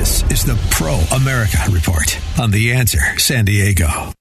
This is the Pro America Report on The Answer San Diego.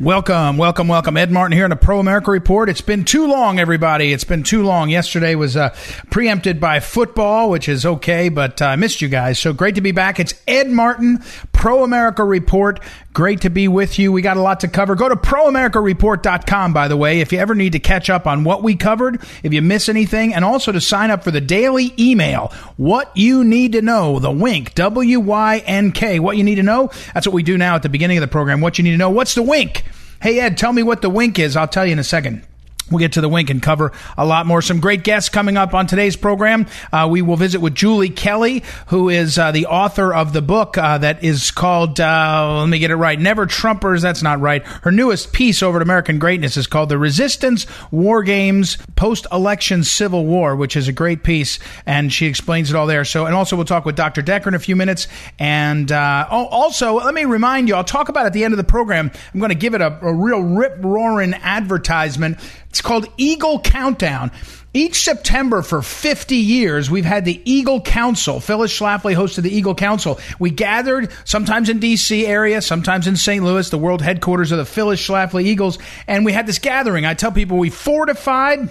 Welcome, welcome, welcome. Ed Martin here on the Pro America Report. It's been too long, everybody. It's been too long. Yesterday was uh, preempted by football, which is okay, but uh, I missed you guys. So great to be back. It's Ed Martin, Pro America Report. Great to be with you. We got a lot to cover. Go to proamericareport.com, by the way, if you ever need to catch up on what we covered, if you miss anything, and also to sign up for the daily email. What you need to know, the wink, W Y N K. What you need to know. That's what we do now at the beginning of the program. What you need to know. What's the wink? Hey, Ed, tell me what the wink is. I'll tell you in a second. We'll get to the wink and cover a lot more. Some great guests coming up on today's program. Uh, we will visit with Julie Kelly, who is uh, the author of the book uh, that is called, uh, let me get it right, Never Trumpers. That's not right. Her newest piece over at American Greatness is called The Resistance War Games Post Election Civil War, which is a great piece, and she explains it all there. So, and also we'll talk with Dr. Decker in a few minutes. And uh, also, let me remind you, I'll talk about at the end of the program, I'm going to give it a, a real rip roaring advertisement it's called Eagle Countdown. Each September for 50 years, we've had the Eagle Council. Phyllis Schlafly hosted the Eagle Council. We gathered sometimes in D.C. area, sometimes in St. Louis, the world headquarters of the Phyllis Schlafly Eagles, and we had this gathering. I tell people we fortified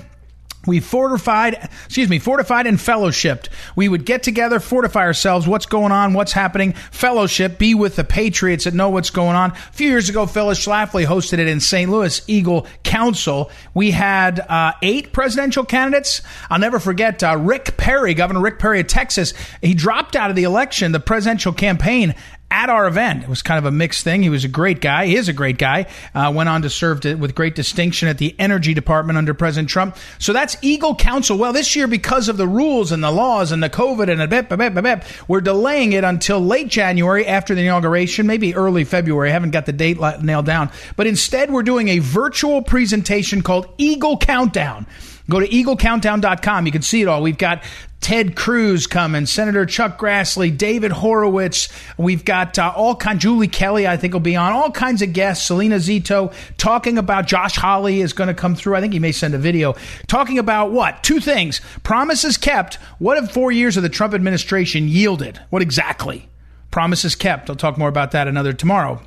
we fortified, excuse me, fortified and fellowshipped. We would get together, fortify ourselves. What's going on? What's happening? Fellowship, be with the patriots that know what's going on. A few years ago, Phyllis Schlafly hosted it in St. Louis, Eagle Council. We had uh, eight presidential candidates. I'll never forget uh, Rick Perry, Governor Rick Perry of Texas. He dropped out of the election, the presidential campaign, at our event. It was kind of a mixed thing. He was a great guy. He is a great guy. Uh, went on to serve to, with great distinction at the Energy Department under President Trump. So that's Eagle Council. Well, this year, because of the rules and the laws and the COVID and a bit, bit, bit, we're delaying it until late January after the inauguration, maybe early February. I haven't got the date nailed down. But instead, we're doing a virtual presentation called Eagle Countdown. Go to eaglecountdown.com. You can see it all. We've got Ted Cruz coming, Senator Chuck Grassley, David Horowitz. We've got uh, all kinds. Julie Kelly, I think, will be on. All kinds of guests. Selena Zito talking about. Josh Hawley is going to come through. I think he may send a video talking about what two things: promises kept. What have four years of the Trump administration yielded? What exactly? Promises kept. I'll talk more about that another tomorrow.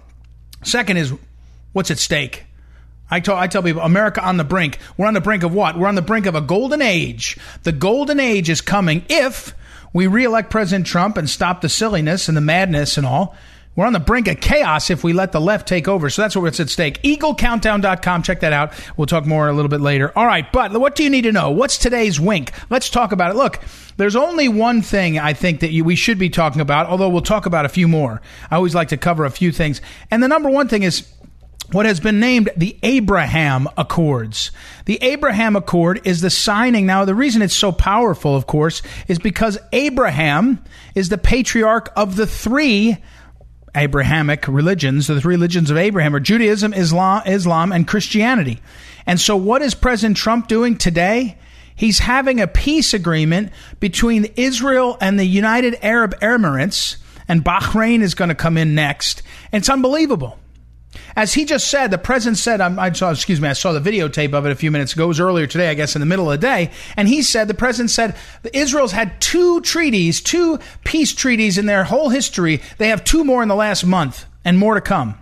Second is what's at stake. I tell, I tell people, America on the brink. We're on the brink of what? We're on the brink of a golden age. The golden age is coming if we reelect President Trump and stop the silliness and the madness and all. We're on the brink of chaos if we let the left take over. So that's what's at stake. EagleCountdown.com. Check that out. We'll talk more a little bit later. All right, but what do you need to know? What's today's wink? Let's talk about it. Look, there's only one thing I think that you, we should be talking about, although we'll talk about a few more. I always like to cover a few things. And the number one thing is what has been named the Abraham Accords. The Abraham Accord is the signing. Now, the reason it's so powerful, of course, is because Abraham is the patriarch of the three Abrahamic religions. The three religions of Abraham are Judaism, Islam, Islam, and Christianity. And so, what is President Trump doing today? He's having a peace agreement between Israel and the United Arab Emirates, and Bahrain is going to come in next. It's unbelievable. As he just said, the president said, I saw, excuse me, I saw the videotape of it a few minutes ago. It was earlier today, I guess, in the middle of the day. And he said, the president said, Israel's had two treaties, two peace treaties in their whole history. They have two more in the last month and more to come.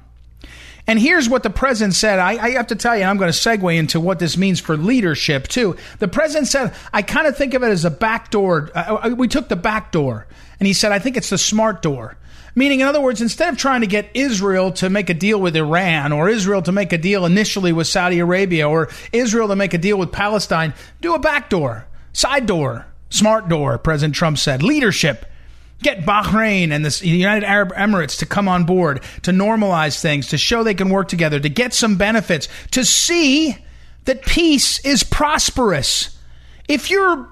And here's what the president said. I, I, have to tell you, I'm going to segue into what this means for leadership, too. The president said, I kind of think of it as a back door. Uh, uh we took the back door. And he said, I think it's the smart door. Meaning, in other words, instead of trying to get Israel to make a deal with Iran or Israel to make a deal initially with Saudi Arabia or Israel to make a deal with Palestine, do a back door, side door, smart door, President Trump said. Leadership. Get Bahrain and the United Arab Emirates to come on board, to normalize things, to show they can work together, to get some benefits, to see that peace is prosperous. If you're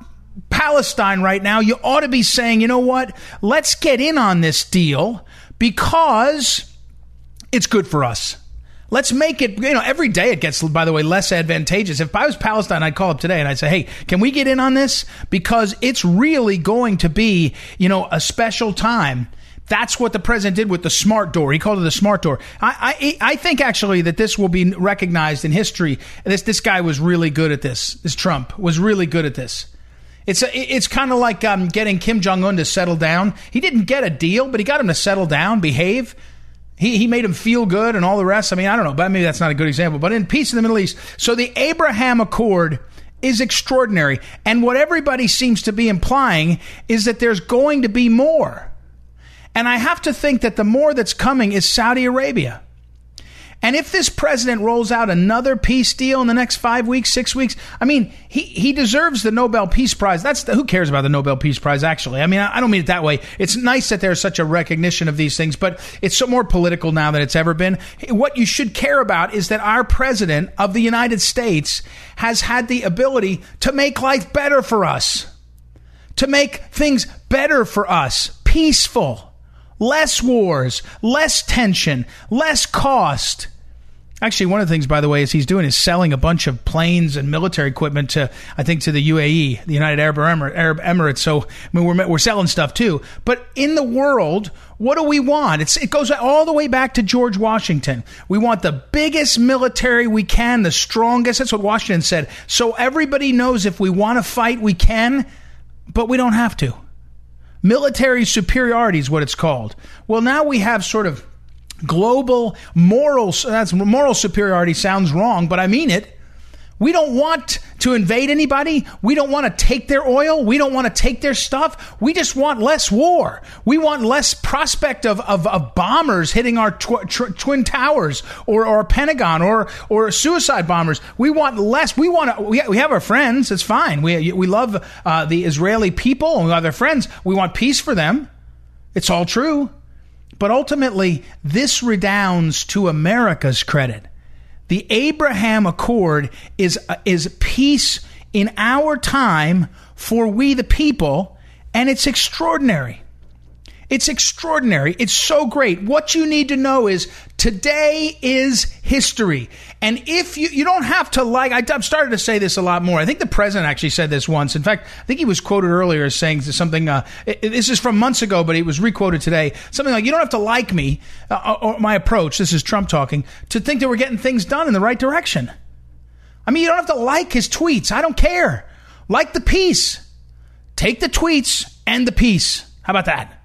Palestine right now, you ought to be saying, you know what? Let's get in on this deal because it's good for us. Let's make it, you know, every day it gets, by the way, less advantageous. If I was Palestine, I'd call up today and I'd say, hey, can we get in on this? Because it's really going to be, you know, a special time. That's what the president did with the smart door. He called it the smart door. I, I, I think actually that this will be recognized in history. This, this guy was really good at this. This Trump was really good at this. It's a, it's kind of like um, getting Kim Jong Un to settle down. He didn't get a deal, but he got him to settle down, behave. He, he made him feel good and all the rest. I mean, I don't know, but maybe that's not a good example. But in peace in the Middle East, so the Abraham Accord is extraordinary. And what everybody seems to be implying is that there's going to be more. And I have to think that the more that's coming is Saudi Arabia. And if this president rolls out another peace deal in the next five weeks, six weeks, I mean, he, he deserves the Nobel Peace Prize. That's the, who cares about the Nobel Peace Prize, actually? I mean, I, I don't mean it that way. It's nice that there's such a recognition of these things, but it's so more political now than it's ever been. What you should care about is that our president of the United States has had the ability to make life better for us, to make things better for us, peaceful, less wars, less tension, less cost Actually, one of the things, by the way, is he's doing is selling a bunch of planes and military equipment to, I think, to the UAE, the United Arab, Arab Emirates. So, I mean, we're, we're selling stuff too. But in the world, what do we want? It's, it goes all the way back to George Washington. We want the biggest military we can, the strongest. That's what Washington said. So everybody knows if we want to fight, we can, but we don't have to. Military superiority is what it's called. Well, now we have sort of global moral that's moral superiority sounds wrong but i mean it we don't want to invade anybody. We don't want to take their oil. We don't want to take their stuff. We just want less war. We want less prospect of, of, of bombers hitting our tw- tw- twin towers or, or Pentagon or, or suicide bombers. We want less. We want to, we, we have our friends. It's fine. We, we love uh, the Israeli people and we have their friends. We want peace for them. It's all true. But ultimately, this redounds to America's credit. The Abraham Accord is, uh, is peace in our time for we the people, and it's extraordinary. It's extraordinary. It's so great. What you need to know is today is history. And if you, you don't have to like, I, have started to say this a lot more. I think the president actually said this once. In fact, I think he was quoted earlier as saying something, uh, it, this is from months ago, but he was requoted today. Something like, you don't have to like me uh, or my approach. This is Trump talking to think that we're getting things done in the right direction. I mean, you don't have to like his tweets. I don't care. Like the piece. Take the tweets and the piece. How about that?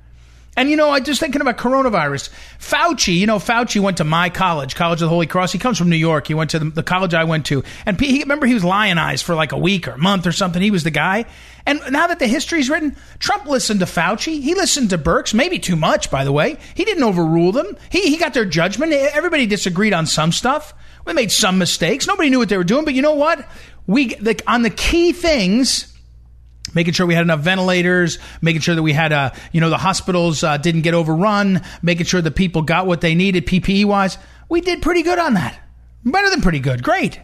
And you know, I just thinking about coronavirus. Fauci, you know, Fauci went to my college, College of the Holy Cross. He comes from New York. He went to the, the college I went to, and he, remember he was lionized for like a week or a month or something. He was the guy. And now that the history's written, Trump listened to Fauci. He listened to Birx, maybe too much, by the way. He didn't overrule them. He he got their judgment. Everybody disagreed on some stuff. We made some mistakes. Nobody knew what they were doing, but you know what? We the, on the key things making sure we had enough ventilators, making sure that we had, uh, you know, the hospitals uh, didn't get overrun, making sure the people got what they needed PPE wise. We did pretty good on that. Better than pretty good. Great.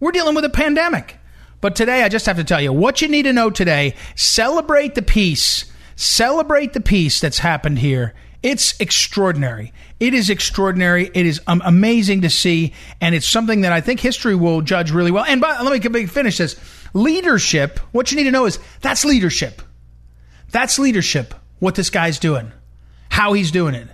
We're dealing with a pandemic. But today, I just have to tell you what you need to know today. Celebrate the peace. Celebrate the peace that's happened here. It's extraordinary. It is extraordinary. It is um, amazing to see. And it's something that I think history will judge really well. And by, let me finish this Leadership, what you need to know is that's leadership. That's leadership, what this guy's doing, how he's doing it.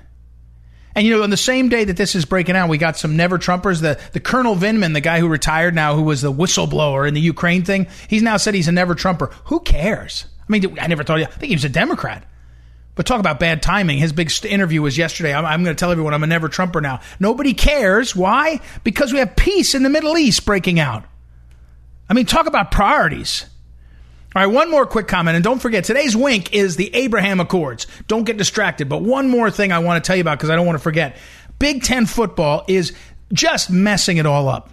And you know, on the same day that this is breaking out, we got some never Trumpers. The the Colonel Vindman, the guy who retired now, who was the whistleblower in the Ukraine thing, he's now said he's a never Trumper. Who cares? I mean, I never thought. I think he was a Democrat. But talk about bad timing. His big interview was yesterday. I'm, I'm going to tell everyone I'm a never Trumper now. Nobody cares. Why? Because we have peace in the Middle East breaking out. I mean, talk about priorities. All right, one more quick comment. And don't forget, today's wink is the Abraham Accords. Don't get distracted. But one more thing I want to tell you about because I don't want to forget. Big Ten football is just messing it all up.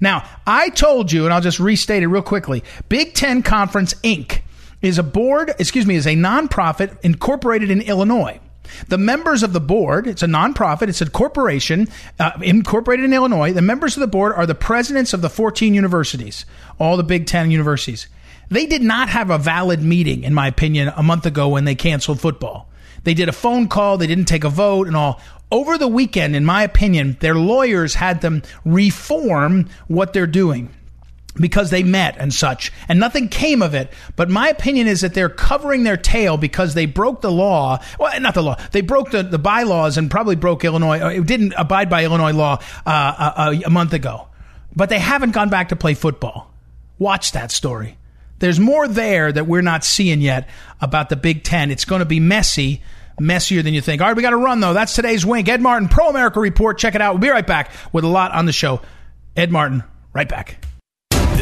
Now, I told you, and I'll just restate it real quickly Big Ten Conference Inc. is a board, excuse me, is a nonprofit incorporated in Illinois. The members of the board, it's a nonprofit, it's a corporation uh, incorporated in Illinois. The members of the board are the presidents of the 14 universities, all the Big Ten universities. They did not have a valid meeting, in my opinion, a month ago when they canceled football. They did a phone call, they didn't take a vote and all. Over the weekend, in my opinion, their lawyers had them reform what they're doing because they met and such, and nothing came of it. But my opinion is that they're covering their tail because they broke the law. Well, not the law. They broke the, the bylaws and probably broke Illinois. It didn't abide by Illinois law uh, a, uh, uh, a month ago. But they haven't gone back to play football. Watch that story. There's more there that we're not seeing yet about the Big Ten. It's going to be messy messier than you think. All right, we got to run though. That's today's wink. Ed Martin, Pro America Report. Check it out. We'll be right back with a lot on the show. Ed Martin, right back.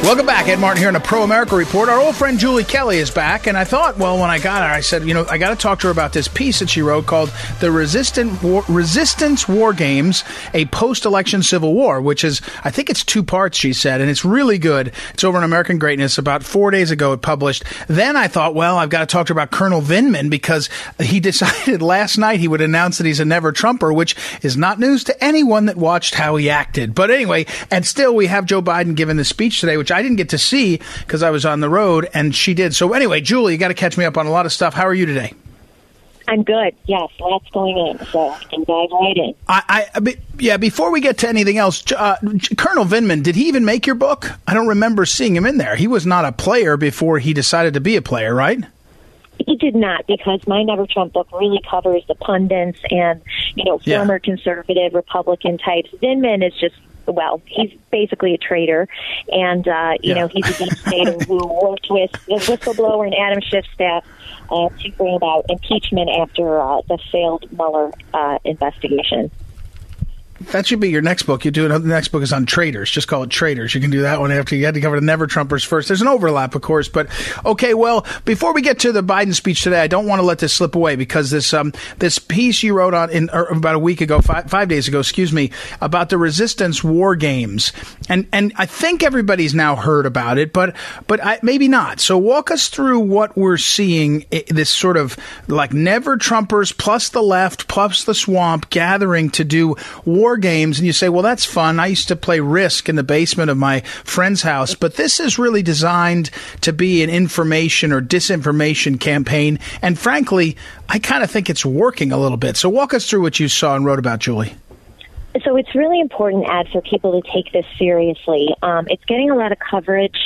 Welcome back, Ed Martin here in a Pro America Report. Our old friend Julie Kelly is back, and I thought, well, when I got her, I said, you know, I got to talk to her about this piece that she wrote called "The Resistant War, Resistance War Games: A Post-Election Civil War," which is, I think, it's two parts. She said, and it's really good. It's over on American Greatness. About four days ago, it published. Then I thought, well, I've got to talk to her about Colonel Vindman because he decided last night he would announce that he's a never Trumper, which is not news to anyone that watched how he acted. But anyway, and still, we have Joe Biden giving the speech today, which which I didn't get to see because I was on the road, and she did. So anyway, Julie, you got to catch me up on a lot of stuff. How are you today? I'm good. Yes, lots going on. So I'm dive right in. I, I, yeah. Before we get to anything else, uh, Colonel Vindman, did he even make your book? I don't remember seeing him in there. He was not a player before he decided to be a player, right? He did not, because my Never Trump book really covers the pundits and you know former yeah. conservative Republican types. Vindman is just well, he's basically a traitor, and uh, you yeah. know he's a deep stater who worked with the whistleblower and Adam Schiff's staff uh, to bring about impeachment after uh, the failed Mueller uh, investigation. That should be your next book. You do. The next book is on traitors. Just call it traitors. You can do that one after you had to cover the never Trumpers first. There's an overlap, of course, but okay. Well, before we get to the Biden speech today, I don't want to let this slip away because this um this piece you wrote on in about a week ago, five, five days ago, excuse me, about the resistance war games, and and I think everybody's now heard about it, but but I, maybe not. So walk us through what we're seeing. This sort of like never Trumpers plus the left plus the swamp gathering to do war war games and you say, well, that's fun. I used to play Risk in the basement of my friend's house, but this is really designed to be an information or disinformation campaign. And frankly, I kind of think it's working a little bit. So walk us through what you saw and wrote about, Julie. So it's really important, Ed, for people to take this seriously. Um, it's getting a lot of coverage,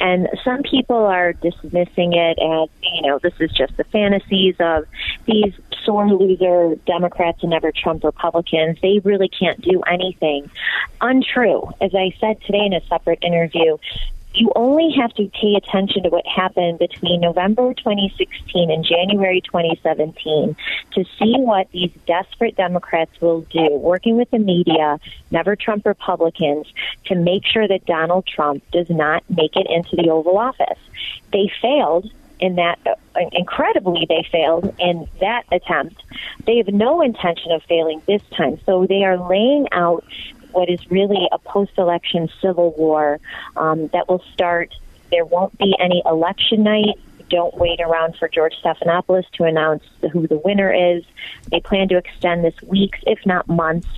and some people are dismissing it as, you know, this is just the fantasies of these sore loser Democrats and never Trump Republicans. They really can't do anything. Untrue. As I said today in a separate interview, you only have to pay attention to what happened between November 2016 and January 2017 to see what these desperate Democrats will do, working with the media, never Trump Republicans, to make sure that Donald Trump does not make it into the Oval Office. They failed in that uh, incredibly they failed in that attempt they have no intention of failing this time so they are laying out what is really a post-election civil war um, that will start. There won't be any election night. Don't wait around for George Stephanopoulos to announce who the winner is. They plan to extend this weeks, if not months.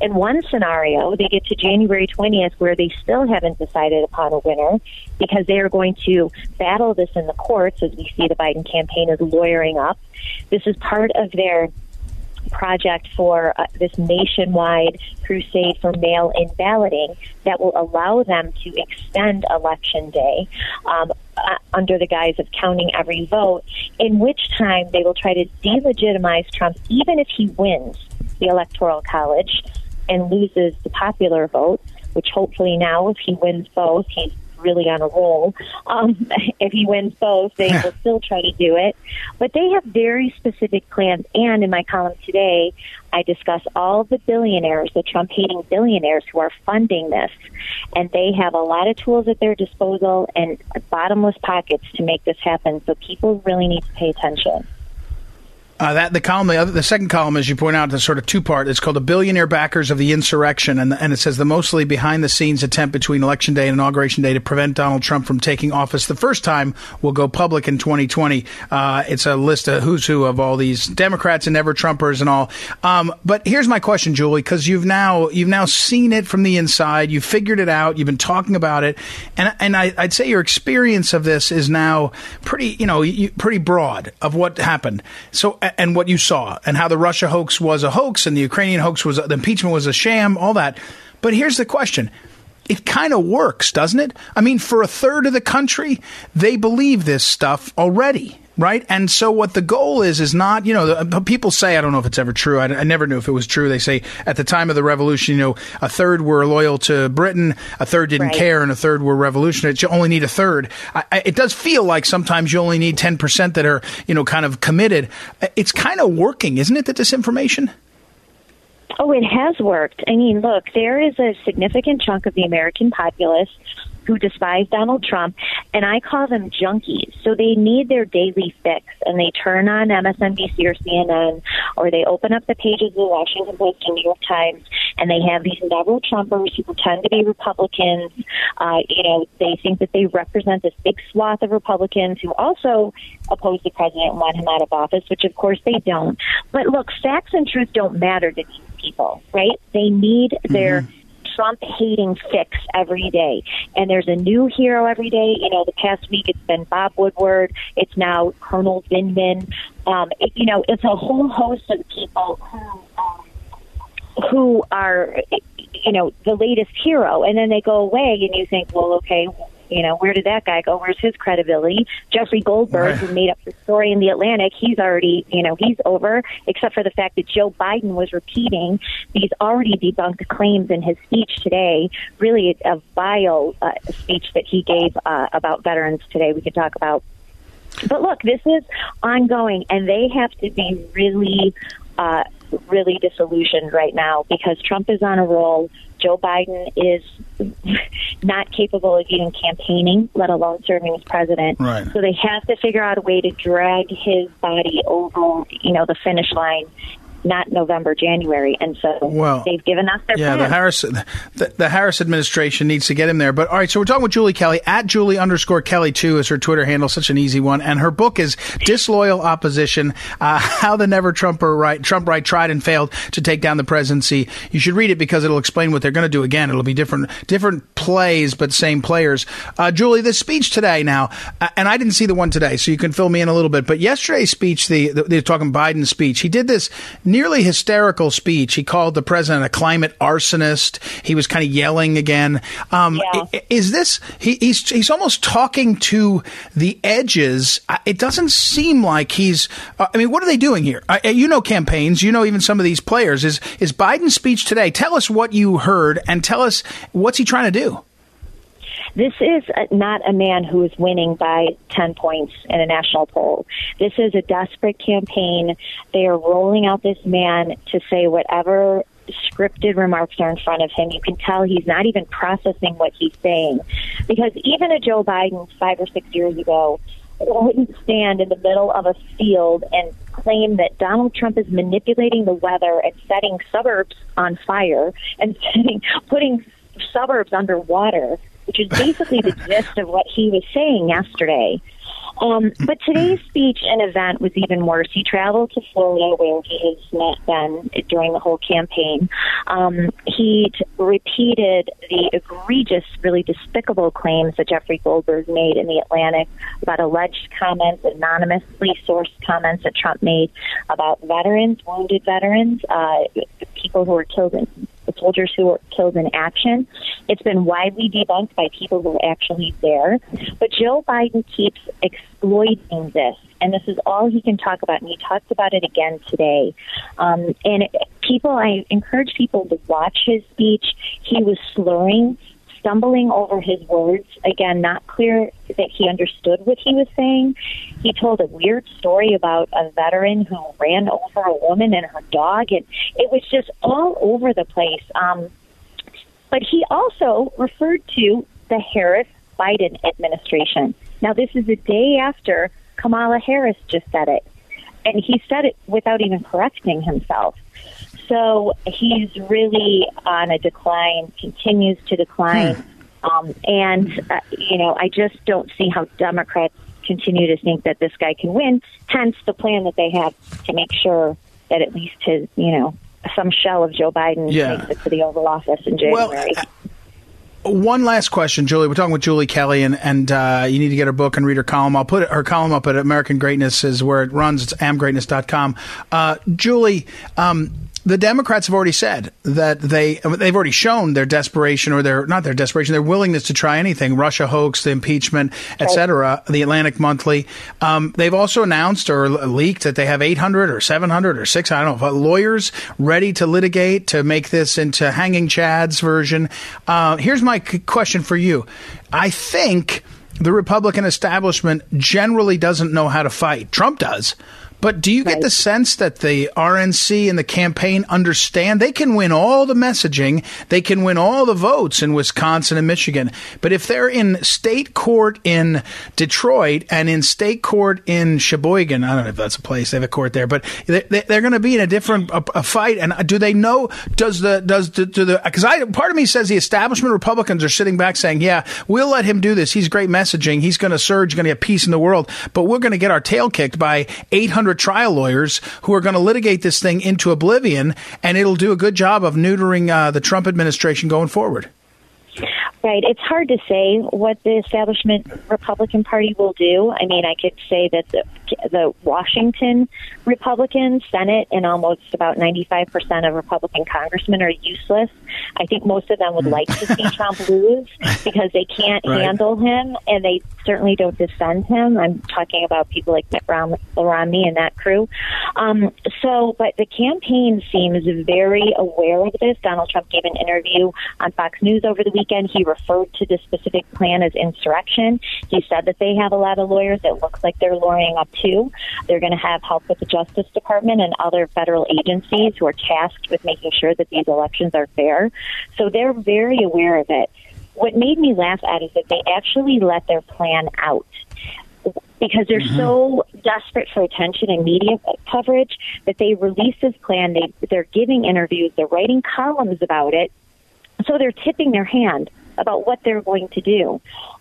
In one scenario, they get to January 20th where they still haven't decided upon a winner because they are going to battle this in the courts as we see the Biden campaign is lawyering up. This is part of their project for uh, this nationwide crusade for mail in balloting that will allow them to extend election day um, uh, under the guise of counting every vote, in which time they will try to delegitimize Trump even if he wins the Electoral College and loses the popular vote, which hopefully now, if he wins both, he's really on a roll. Um, if he wins both, they will still try to do it. But they have very specific plans. And in my column today, I discuss all the billionaires, the Trump hating billionaires who are funding this. And they have a lot of tools at their disposal and bottomless pockets to make this happen. So people really need to pay attention. Uh, that the column, the, other, the second column, as you point out, is sort of two part. It's called "The Billionaire Backers of the Insurrection," and, and it says the mostly behind the scenes attempt between election day and inauguration day to prevent Donald Trump from taking office the first time will go public in 2020. Uh, it's a list of who's who of all these Democrats and never Trumpers and all. Um, but here's my question, Julie, because you've now you've now seen it from the inside, you've figured it out, you've been talking about it, and and I, would say your experience of this is now pretty you know pretty broad of what happened. So and what you saw and how the Russia hoax was a hoax and the Ukrainian hoax was the impeachment was a sham, all that. But here's the question. It kind of works, doesn't it? I mean, for a third of the country, they believe this stuff already right? And so what the goal is is not, you know, the, people say I don't know if it's ever true. I, I, never knew if it was true. They say at the time of the revolution, you know, a third were loyal to Britain, a third didn't right. care, and a third were revolutionary. You only need a third. I, I, it does feel like sometimes you only need ten percent that are, you know, kind of committed. It's kind of working, isn't it? The disinformation. Oh, it has worked. I mean, look, there is a significant chunk of the American populace who despise Donald Trump, and I call them junkies. So they need their daily fix, and they turn on MSNBC or CNN, or they open up the pages of the Washington Post and New York Times, and they have these never Trumpers who pretend to be Republicans. Uh, you know, they think that they represent this big swath of Republicans who also oppose the president and want him out of office, which of course they don't. But look, facts and truth don't matter to these people, right? They need their mm-hmm Trump hating fix every day. And there's a new hero every day. You know, the past week it's been Bob Woodward. It's now Colonel Vindman. Um, it, you know, it's a whole host of people who, um, who are, you know, the latest hero. And then they go away and you think, well, okay, you know, where did that guy go? Where's his credibility? Jeffrey Goldberg, who made up the story in the Atlantic, he's already, you know, he's over, except for the fact that Joe Biden was repeating these already debunked claims in his speech today. Really, a vile uh, speech that he gave uh, about veterans today. We could talk about. But look, this is ongoing, and they have to be really uh, really disillusioned right now because Trump is on a roll. Joe Biden is not capable of even campaigning, let alone serving as president. Right. So they have to figure out a way to drag his body over, you know, the finish line not November, January, and so well, they've given us their yeah. Plan. The Harris, the, the, Harris administration needs to get him there. But all right, so we're talking with Julie Kelly at Julie underscore Kelly too is her Twitter handle, such an easy one, and her book is Disloyal Opposition: uh, How the Never Trumper right Trump right tried and failed to take down the presidency. You should read it because it'll explain what they're going to do again. It'll be different different plays, but same players. Uh, Julie, the speech today now, uh, and I didn't see the one today, so you can fill me in a little bit. But yesterday's speech, the, the they're talking Biden's speech. He did this nearly hysterical speech. He called the president a climate arsonist. He was kind of yelling again. Um, yeah. Is this he, he's he's almost talking to the edges? It doesn't seem like he's. Uh, I mean, what are they doing here? I, you know campaigns. You know even some of these players. Is is Biden's speech today? Tell us what you heard and tell us what's he trying to do. This is not a man who is winning by 10 points in a national poll. This is a desperate campaign. They are rolling out this man to say whatever scripted remarks are in front of him. You can tell he's not even processing what he's saying. Because even a Joe Biden five or six years ago wouldn't stand in the middle of a field and claim that Donald Trump is manipulating the weather and setting suburbs on fire and putting suburbs underwater which is basically the gist of what he was saying yesterday. Um, but today's speech and event was even worse. He traveled to Florida, where he has not been during the whole campaign. Um, he t- repeated the egregious, really despicable claims that Jeffrey Goldberg made in the Atlantic about alleged comments, anonymously sourced comments that Trump made about veterans, wounded veterans, uh, people who were killed in the soldiers who were killed in action. It's been widely debunked by people who were actually there. But Joe Biden keeps exploiting this. And this is all he can talk about. And he talked about it again today. Um, and people, I encourage people to watch his speech. He was slurring stumbling over his words. Again, not clear that he understood what he was saying. He told a weird story about a veteran who ran over a woman and her dog, and it was just all over the place. Um, but he also referred to the Harris Biden administration. Now, this is a day after Kamala Harris just said it. and he said it without even correcting himself. So he's really on a decline, continues to decline. Hmm. Um, and, uh, you know, I just don't see how Democrats continue to think that this guy can win. Hence the plan that they have to make sure that at least his, you know, some shell of Joe Biden yeah. makes it to the Oval Office in January. Well, one last question, Julie. We're talking with Julie Kelly, and and uh, you need to get her book and read her column. I'll put her column up at American Greatness is where it runs. It's amgreatness.com. Uh, Julie, um, the Democrats have already said that they they've already shown their desperation or their not their desperation their willingness to try anything Russia hoax the impeachment etc the Atlantic Monthly. Um, they've also announced or leaked that they have 800 or 700 or 6 I don't know lawyers ready to litigate to make this into hanging Chad's version. Uh, here's my question for you. I think the Republican establishment generally doesn't know how to fight. Trump does but do you right. get the sense that the RNC and the campaign understand they can win all the messaging, they can win all the votes in Wisconsin and Michigan, but if they're in state court in Detroit and in state court in Sheboygan, I don't know if that's a place they have a court there, but they, are going to be in a different a, a fight. And do they know? Does the does do, do the because I part of me says the establishment Republicans are sitting back saying, yeah, we'll let him do this. He's great messaging. He's going to surge. Going to get peace in the world, but we're going to get our tail kicked by 800 trial lawyers who are going to litigate this thing into oblivion, and it'll do a good job of neutering uh, the Trump administration going forward. Right. It's hard to say what the establishment Republican Party will do. I mean, I could say that the, the Washington Republicans, Senate, and almost about 95% of Republican congressmen are useless. I think most of them would like to see Trump lose because they can't right. handle him and they certainly don't defend him. I'm talking about people like Mitt Romney and that crew. Um, so, but the campaign seems very aware of this. Donald Trump gave an interview on Fox News over the weekend. He referred to the specific plan as insurrection. He said that they have a lot of lawyers. It looks like they're lawyering up too. They're going to have help with the Justice Department and other federal agencies who are tasked with making sure that these elections are fair. So they're very aware of it. What made me laugh at is that they actually let their plan out because they're mm-hmm. so desperate for attention and media coverage that they release this plan. They, they're giving interviews, they're writing columns about it. So they're tipping their hand about what they're going to do.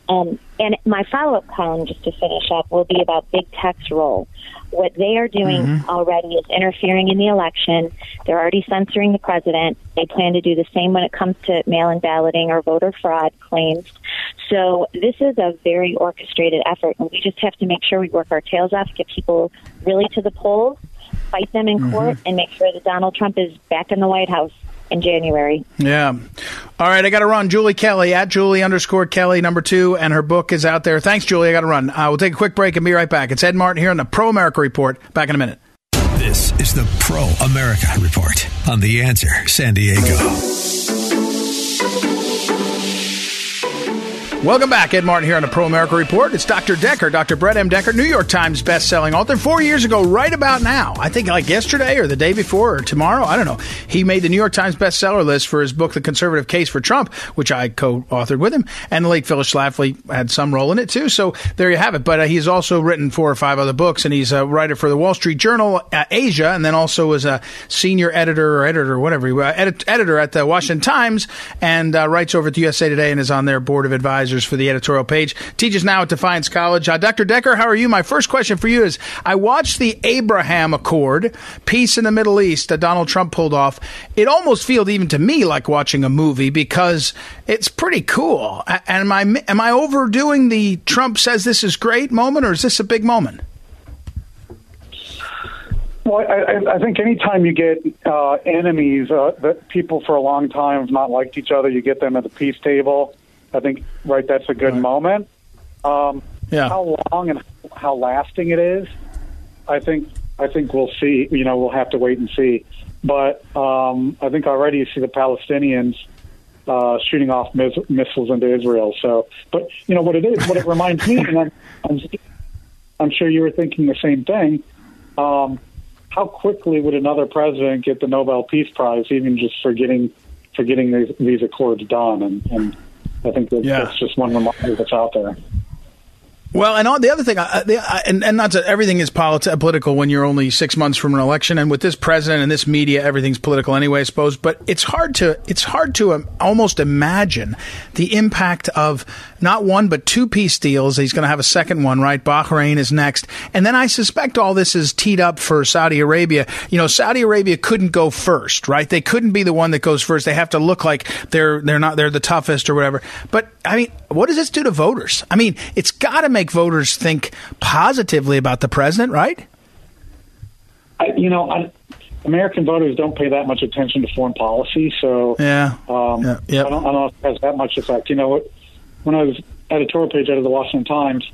Um, and my follow up column, just to finish up, will be about big tech's role. What they are doing mm-hmm. already is interfering in the election. They're already censoring the president. They plan to do the same when it comes to mail in balloting or voter fraud claims. So this is a very orchestrated effort, and we just have to make sure we work our tails off, get people really to the polls, fight them in mm-hmm. court, and make sure that Donald Trump is back in the White House in January. Yeah. All right, I got to run. Julie Kelly at Julie underscore Kelly number two, and her book is out there. Thanks, Julie. I got to run. Uh, we'll take a quick break and be right back. It's Ed Martin here on the Pro America Report. Back in a minute. This is the Pro America Report on The Answer San Diego. Welcome back. Ed Martin here on the Pro America Report. It's Dr. Decker, Dr. Brett M. Decker, New York Times best-selling author. Four years ago, right about now, I think like yesterday or the day before or tomorrow, I don't know. He made the New York Times bestseller list for his book, The Conservative Case for Trump, which I co-authored with him. And the late Phyllis Schlafly had some role in it too. So there you have it. But uh, he's also written four or five other books, and he's a writer for the Wall Street Journal uh, Asia, and then also was a senior editor or editor or whatever, uh, edit- editor at the Washington Times, and uh, writes over at the USA Today and is on their board of advisors advisors for the editorial page. Teaches now at Defiance College. Uh, Dr. Decker, how are you? My first question for you is I watched the Abraham Accord, peace in the Middle East that Donald Trump pulled off. It almost feels even to me like watching a movie because it's pretty cool. Am I, am I overdoing the Trump says this is great moment or is this a big moment? Well, I, I think anytime you get uh, enemies uh, that people for a long time have not liked each other, you get them at the peace table. I think right that's a good right. moment. Um, yeah. How long and how lasting it is, I think I think we'll see. You know, we'll have to wait and see. But um, I think already you see the Palestinians uh, shooting off miss- missiles into Israel. So, but you know what it is, what it reminds me, and I'm, I'm, I'm sure you were thinking the same thing. Um, how quickly would another president get the Nobel Peace Prize, even just for getting for getting these, these accords done? And, and I think that, yeah. that's just one reminder that's out there. Well, and all the other thing, uh, the, uh, and, and not to, everything is politi- political when you're only six months from an election, and with this president and this media, everything's political anyway, I suppose. But it's hard to it's hard to um, almost imagine the impact of not one but two peace deals. He's going to have a second one, right? Bahrain is next, and then I suspect all this is teed up for Saudi Arabia. You know, Saudi Arabia couldn't go first, right? They couldn't be the one that goes first. They have to look like they're they're not they're the toughest or whatever. But I mean, what does this do to voters? I mean, it's got to make voters think positively about the president, right? I, you know, I, American voters don't pay that much attention to foreign policy, so yeah, um, yeah yep. I, don't, I don't know if it has that much effect. You know, when I was editorial page out of the Washington Times,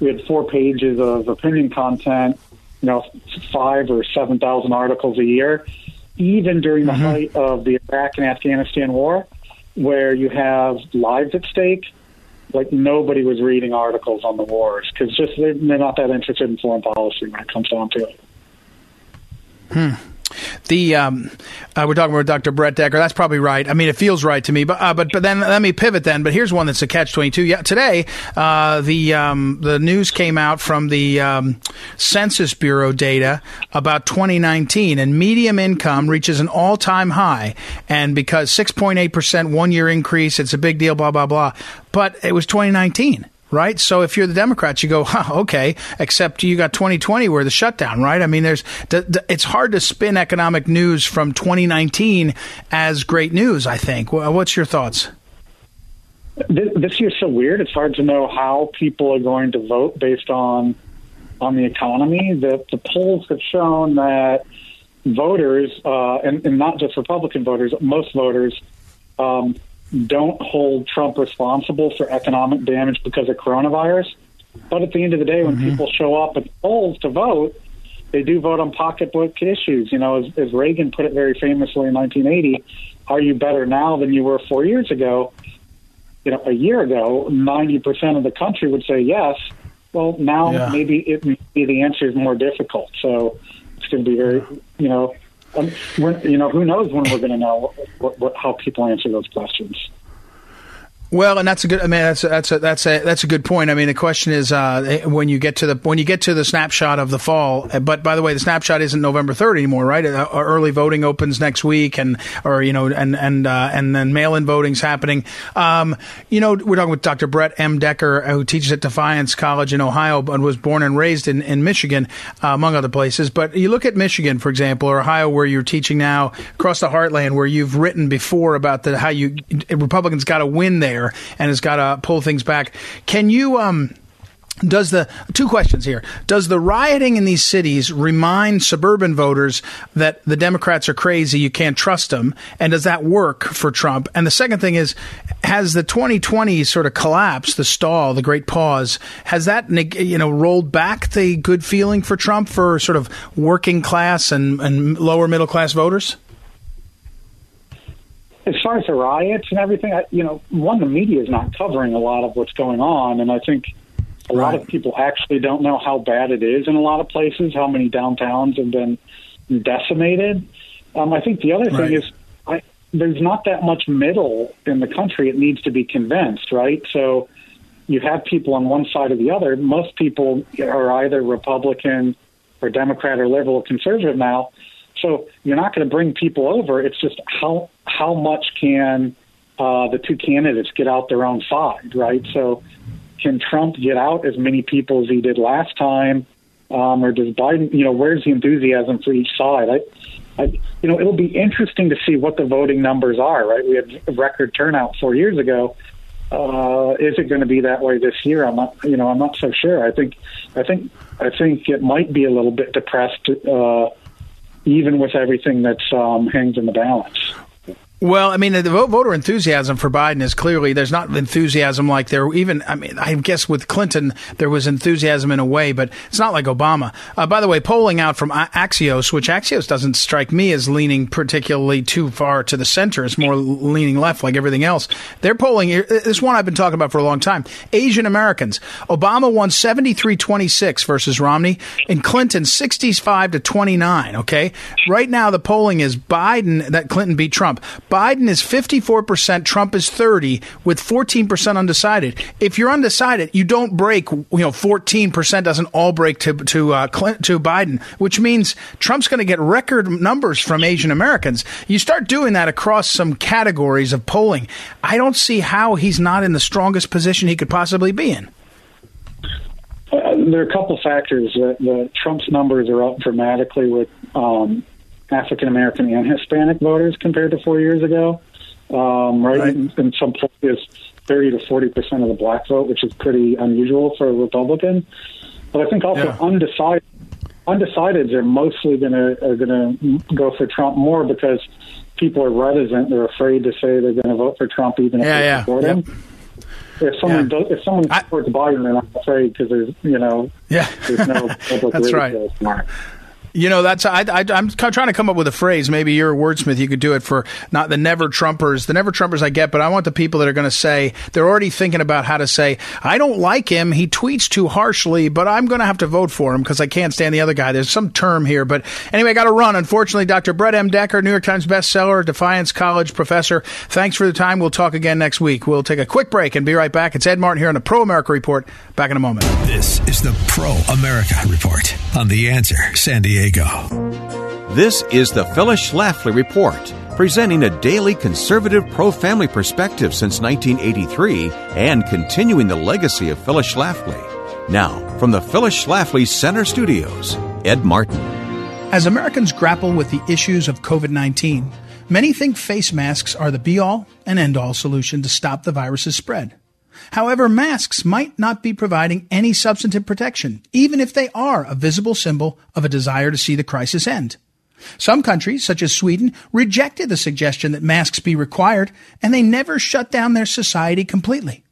we had four pages of opinion content. You know, five or seven thousand articles a year. Even during the mm-hmm. height of the Iraq and Afghanistan war, where you have lives at stake, like nobody was reading articles on the wars because just they're, not that interested in foreign policy when it comes down to it. Hmm. The um, uh, we're talking about Dr. Brett Decker. That's probably right. I mean, it feels right to me. But uh, but but then let me pivot then. But here's one that's a catch twenty two. Yeah, today uh, the um, the news came out from the um, Census Bureau data about 2019, and medium income reaches an all time high. And because 6.8 percent one year increase, it's a big deal. Blah blah blah. But it was 2019 right? So if you're the Democrats, you go, huh, okay, except you got 2020 where the shutdown, right? I mean, there's, it's hard to spin economic news from 2019 as great news, I think. What's your thoughts? This year's so weird. It's hard to know how people are going to vote based on on the economy. The, the polls have shown that voters, uh, and, and not just Republican voters, most voters, um, don't hold Trump responsible for economic damage because of coronavirus. But at the end of the day, when mm-hmm. people show up at polls to vote, they do vote on pocketbook issues. You know, as, as Reagan put it very famously in 1980, are you better now than you were four years ago? You know, a year ago, 90% of the country would say yes. Well, now yeah. maybe it maybe the answer is more difficult. So it's going to be very, you know, um, you know, who knows when we're going to know what, what, how people answer those questions. Well, and that's a good. I mean, that's a, that's a, that's a that's a good point. I mean, the question is uh, when you get to the when you get to the snapshot of the fall. Uh, but by the way, the snapshot isn't November third anymore, right? Uh, early voting opens next week, and or you know, and and uh, and then mail-in voting's happening. Um, you know, we're talking with Dr. Brett M. Decker, who teaches at Defiance College in Ohio, but was born and raised in in Michigan, uh, among other places. But you look at Michigan, for example, or Ohio, where you're teaching now, across the heartland, where you've written before about the how you Republicans got to win there there and has got to pull things back. Can you um does the two questions here. Does the rioting in these cities remind suburban voters that the democrats are crazy you can't trust them and does that work for trump? And the second thing is has the 2020 sort of collapse the stall the great pause has that you know rolled back the good feeling for trump for sort of working class and, and lower middle class voters as far as the riots and everything, I, you know, one, the media is not covering a lot of what's going on, and I think a right. lot of people actually don't know how bad it is in a lot of places, how many downtowns have been decimated. Um, I think the other right. thing is I, there's not that much middle in the country. It needs to be convinced, right? So you have people on one side or the other. Most people are either Republican or Democrat or liberal or conservative now. So you're not going to bring people over. It's just how how much can uh, the two candidates get out their own side, right? So can Trump get out as many people as he did last time, um, or does Biden? You know, where's the enthusiasm for each side? I, I, you know, it'll be interesting to see what the voting numbers are. Right, we had record turnout four years ago. Uh, is it going to be that way this year? I'm not. You know, I'm not so sure. I think, I think, I think it might be a little bit depressed. Uh, even with everything that um, hangs in the balance. Well, I mean, the voter enthusiasm for Biden is clearly there's not enthusiasm like there even. I mean, I guess with Clinton there was enthusiasm in a way, but it's not like Obama. Uh, by the way, polling out from Axios, which Axios doesn't strike me as leaning particularly too far to the center. It's more leaning left, like everything else. They're polling uh, this one I've been talking about for a long time. Asian Americans. Obama won 73-26 versus Romney, and Clinton 65 to 29. Okay, right now the polling is Biden that Clinton beat Trump. Biden is 54%, Trump is 30 with 14% undecided. If you're undecided, you don't break, you know, 14% doesn't all break to to uh, Clinton, to Biden, which means Trump's going to get record numbers from Asian Americans. You start doing that across some categories of polling. I don't see how he's not in the strongest position he could possibly be in. Uh, there are a couple factors that, Trump's numbers are up dramatically with um, African American and Hispanic voters compared to four years ago. Um, right, right. In, in some places, thirty to forty percent of the black vote, which is pretty unusual for a Republican. But I think also yeah. undecided undecideds are mostly going to are going to go for Trump more because people are reticent. They're afraid to say they're going to vote for Trump even if yeah, they yeah. support yep. him. If someone Yeah. does, if someone I- supports Biden, they're not afraid because there's you know Yeah. there's no public That's right. You know, that's I, I, I'm trying to come up with a phrase. Maybe you're a wordsmith. You could do it for not the never Trumpers. The never Trumpers I get, but I want the people that are going to say they're already thinking about how to say I don't like him. He tweets too harshly, but I'm going to have to vote for him because I can't stand the other guy. There's some term here, but anyway, I got to run. Unfortunately, Dr. Brett M. Decker, New York Times bestseller, Defiance College professor. Thanks for the time. We'll talk again next week. We'll take a quick break and be right back. It's Ed Martin here on the Pro America Report. Back in a moment. This is the Pro America Report on The Answer San Diego. This is the Phyllis Schlafly Report, presenting a daily conservative pro family perspective since 1983 and continuing the legacy of Phyllis Schlafly. Now, from the Phyllis Schlafly Center Studios, Ed Martin. As Americans grapple with the issues of COVID 19, many think face masks are the be all and end all solution to stop the virus's spread. However, masks might not be providing any substantive protection, even if they are a visible symbol of a desire to see the crisis end. Some countries, such as Sweden, rejected the suggestion that masks be required, and they never shut down their society completely.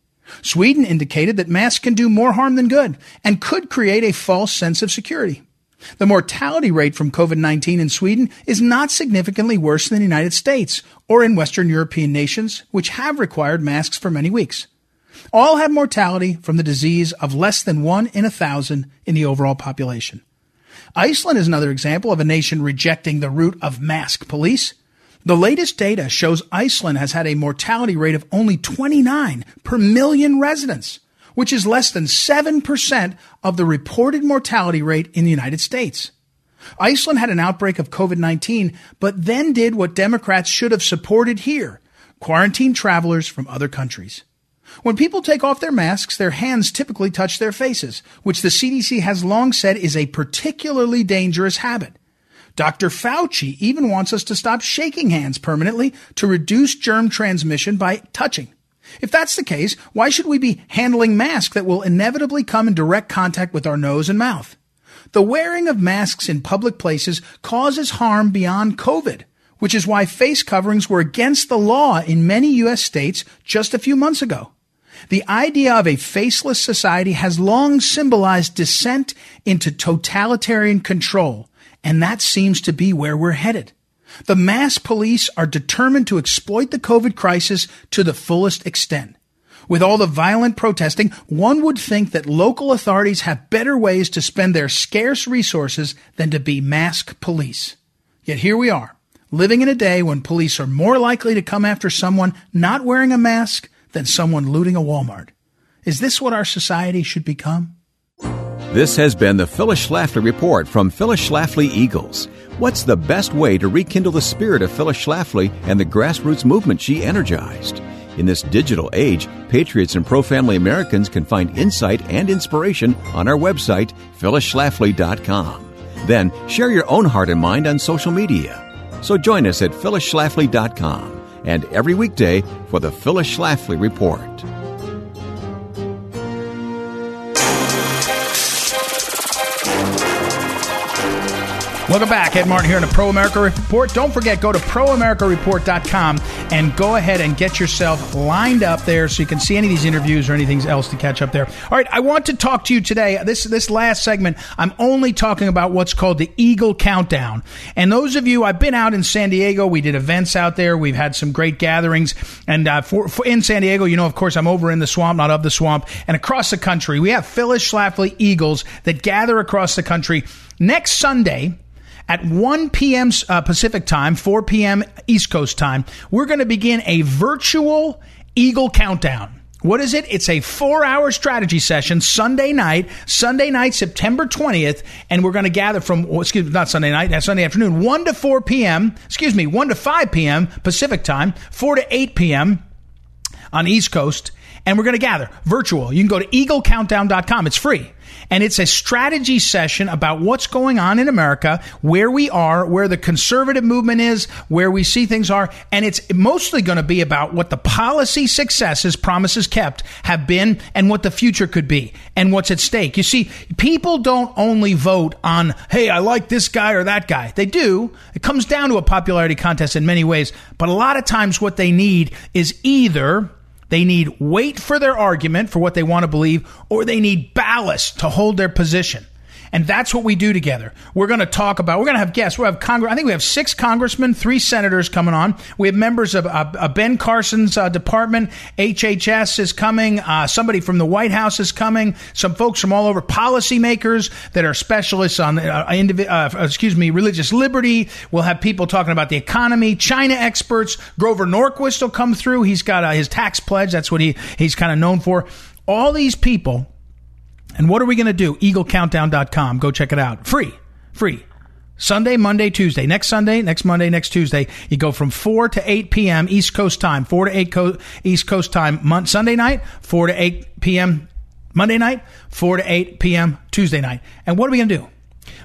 Sweden indicated that masks can do more harm than good and could create a false sense of security. The mortality rate from COVID-19 in Sweden is not significantly worse than the United States or in Western European nations, which have required masks for many weeks. All have mortality from the disease of less than one in a thousand in the overall population. Iceland is another example of a nation rejecting the route of mask police. The latest data shows Iceland has had a mortality rate of only 29 per million residents, which is less than 7% of the reported mortality rate in the United States. Iceland had an outbreak of COVID-19, but then did what Democrats should have supported here, quarantine travelers from other countries. When people take off their masks, their hands typically touch their faces, which the CDC has long said is a particularly dangerous habit. Dr. Fauci even wants us to stop shaking hands permanently to reduce germ transmission by touching. If that's the case, why should we be handling masks that will inevitably come in direct contact with our nose and mouth? The wearing of masks in public places causes harm beyond COVID, which is why face coverings were against the law in many U.S. states just a few months ago. The idea of a faceless society has long symbolized descent into totalitarian control, and that seems to be where we're headed. The mass police are determined to exploit the COVID crisis to the fullest extent. With all the violent protesting, one would think that local authorities have better ways to spend their scarce resources than to be mask police. Yet here we are, living in a day when police are more likely to come after someone not wearing a mask than someone looting a Walmart. Is this what our society should become? This has been the Phyllis Schlafly Report from Phyllis Schlafly Eagles. What's the best way to rekindle the spirit of Phyllis Schlafly and the grassroots movement she energized? In this digital age, patriots and pro family Americans can find insight and inspiration on our website, phyllisschlafly.com. Then share your own heart and mind on social media. So join us at phyllisschlafly.com and every weekday for the Phyllis Schlafly Report. Welcome back. Ed Martin here in the Pro America Report. Don't forget, go to proamericareport.com and go ahead and get yourself lined up there so you can see any of these interviews or anything else to catch up there. All right, I want to talk to you today. This this last segment, I'm only talking about what's called the Eagle Countdown. And those of you, I've been out in San Diego. We did events out there. We've had some great gatherings. And uh, for, for in San Diego, you know, of course, I'm over in the swamp, not of the swamp. And across the country, we have Phyllis Schlafly Eagles that gather across the country next Sunday At 1 p.m. Uh, Pacific time, 4 p.m. East Coast time, we're going to begin a virtual Eagle Countdown. What is it? It's a four hour strategy session Sunday night, Sunday night, September 20th. And we're going to gather from, excuse me, not Sunday night, that's Sunday afternoon, 1 to 4 p.m., excuse me, 1 to 5 p.m. Pacific time, 4 to 8 p.m. on East Coast. And we're going to gather virtual. You can go to eaglecountdown.com. It's free. And it's a strategy session about what's going on in America, where we are, where the conservative movement is, where we see things are. And it's mostly going to be about what the policy successes, promises kept, have been and what the future could be and what's at stake. You see, people don't only vote on, hey, I like this guy or that guy. They do. It comes down to a popularity contest in many ways. But a lot of times what they need is either they need weight for their argument for what they want to believe, or they need ballast to hold their position. And that's what we do together. We're going to talk about, we're going to have guests. We'll have Congress, I think we have six congressmen, three senators coming on. We have members of uh, uh, Ben Carson's uh, department. HHS is coming. Uh, somebody from the White House is coming. Some folks from all over, policymakers that are specialists on, uh, indiv- uh, excuse me, religious liberty. We'll have people talking about the economy, China experts. Grover Norquist will come through. He's got his tax pledge. That's what he, he's kind of known for. All these people and what are we going to do? EagleCountdown.com. Go check it out. Free. Free. Sunday, Monday, Tuesday. Next Sunday, next Monday, next Tuesday. You go from 4 to 8 p.m. East Coast time. 4 to 8 co- East Coast time. Mon- Sunday night, 4 to 8 p.m. Monday night, 4 to 8 p.m. Tuesday night. And what are we going to do?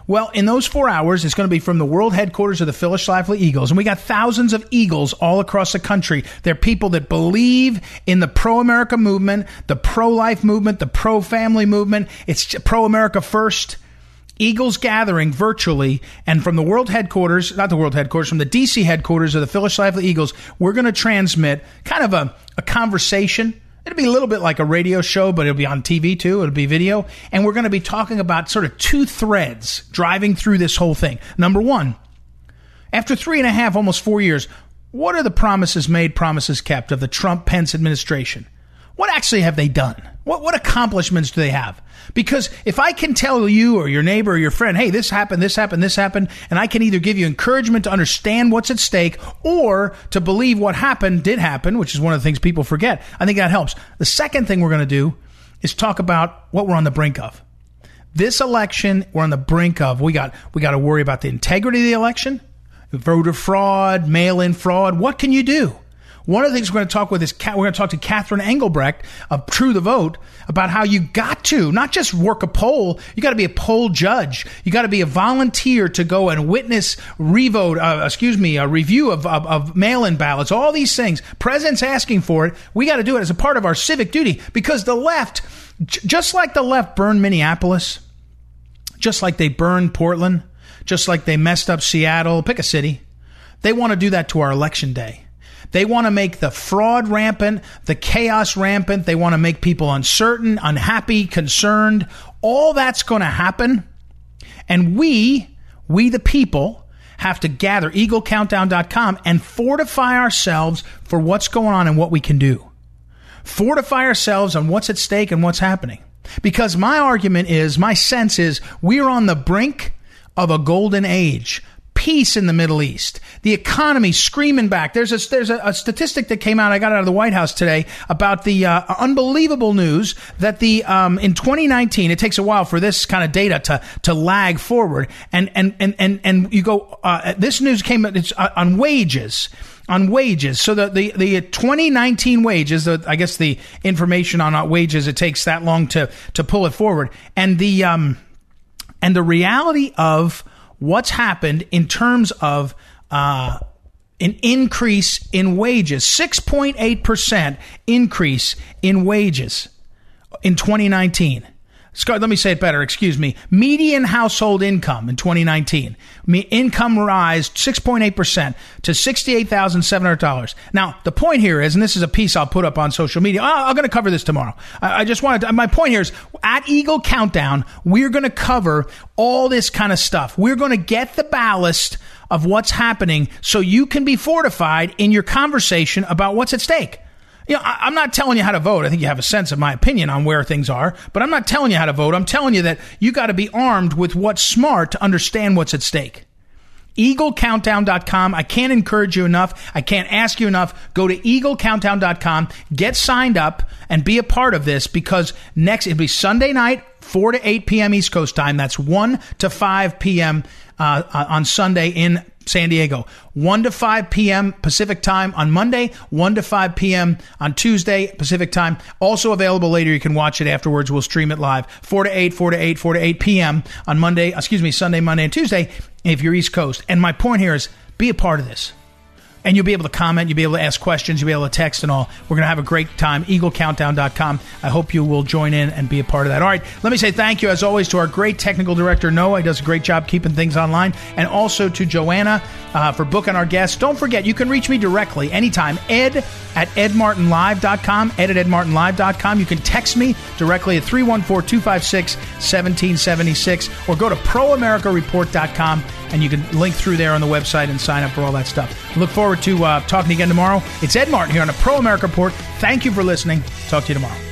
Well, in those four hours, it's going to be from the world headquarters of the Phyllis Schlafly Eagles. And we got thousands of Eagles all across the country. They're people that believe in the pro America movement, the pro life movement, the pro family movement. It's pro America first. Eagles gathering virtually and from the world headquarters, not the world headquarters, from the DC headquarters of the Phyllis Schlafly Eagles, we're going to transmit kind of a, a conversation It'll be a little bit like a radio show, but it'll be on TV too. It'll be video. And we're going to be talking about sort of two threads driving through this whole thing. Number one, after three and a half, almost four years, what are the promises made, promises kept of the Trump Pence administration? What actually have they done? What, what accomplishments do they have? Because if I can tell you or your neighbor or your friend, hey, this happened, this happened, this happened, and I can either give you encouragement to understand what's at stake or to believe what happened did happen, which is one of the things people forget, I think that helps. The second thing we're going to do is talk about what we're on the brink of. This election, we're on the brink of. We got we got to worry about the integrity of the election, voter fraud, mail-in fraud. What can you do? One of the things we're going to talk with is we're going to talk to Catherine Engelbrecht of True the Vote about how you got to not just work a poll, you got to be a poll judge. You got to be a volunteer to go and witness revote, uh, excuse me, a review of, of, of mail-in ballots. All these things. President's asking for it. We got to do it as a part of our civic duty because the left, just like the left burned Minneapolis, just like they burned Portland, just like they messed up Seattle, pick a city. They want to do that to our election day. They want to make the fraud rampant, the chaos rampant. They want to make people uncertain, unhappy, concerned. All that's going to happen. And we, we the people, have to gather eaglecountdown.com and fortify ourselves for what's going on and what we can do. Fortify ourselves on what's at stake and what's happening. Because my argument is, my sense is, we're on the brink of a golden age peace in the Middle East, the economy screaming back. There's a, there's a, a statistic that came out. I got out of the White House today about the uh, unbelievable news that the um, in 2019 it takes a while for this kind of data to to lag forward, and and and and and you go. Uh, this news came it's uh, on wages on wages. So the, the, the 2019 wages, the, I guess the information on uh, wages, it takes that long to, to pull it forward. And the, um, and the reality of what's happened in terms of uh, an increase in wages 6.8% increase in wages in 2019 let me say it better. Excuse me. Median household income in 2019. Income rise 6.8% to $68,700. Now, the point here is, and this is a piece I'll put up on social media. I'm going to cover this tomorrow. I just wanted to, my point here is at Eagle Countdown, we're going to cover all this kind of stuff. We're going to get the ballast of what's happening so you can be fortified in your conversation about what's at stake you know, I, am not telling you how to vote. I think you have a sense of my opinion on where things are, but I'm not telling you how to vote. I'm telling you that you got to be armed with what's smart to understand what's at stake. EagleCountdown.com. I can't encourage you enough. I can't ask you enough. Go to EagleCountdown.com, get signed up, and be a part of this because next, it'll be Sunday night, 4 to 8 p.m. East Coast time. That's 1 to 5 p.m. Uh, uh, on Sunday in San Diego. 1 to 5 p.m. Pacific time on Monday, 1 to 5 p.m. on Tuesday Pacific time. Also available later. You can watch it afterwards. We'll stream it live. 4 to 8, 4 to 8, 4 to 8 p.m. on Monday, excuse me, Sunday, Monday, and Tuesday if you're East Coast. And my point here is be a part of this and you'll be able to comment, you'll be able to ask questions, you'll be able to text and all. We're going to have a great time. EagleCountdown.com. I hope you will join in and be a part of that. All right, let me say thank you, as always, to our great technical director, Noah. He does a great job keeping things online. And also to Joanna uh, for booking our guests. Don't forget, you can reach me directly anytime. Ed at edmartinlive.com, ed at edmartinlive.com. You can text me directly at 314 256 1776 or go to proamericareport.com and you can link through there on the website and sign up for all that stuff. Look forward to uh, talking again tomorrow. It's Ed Martin here on the Pro America Report. Thank you for listening. Talk to you tomorrow.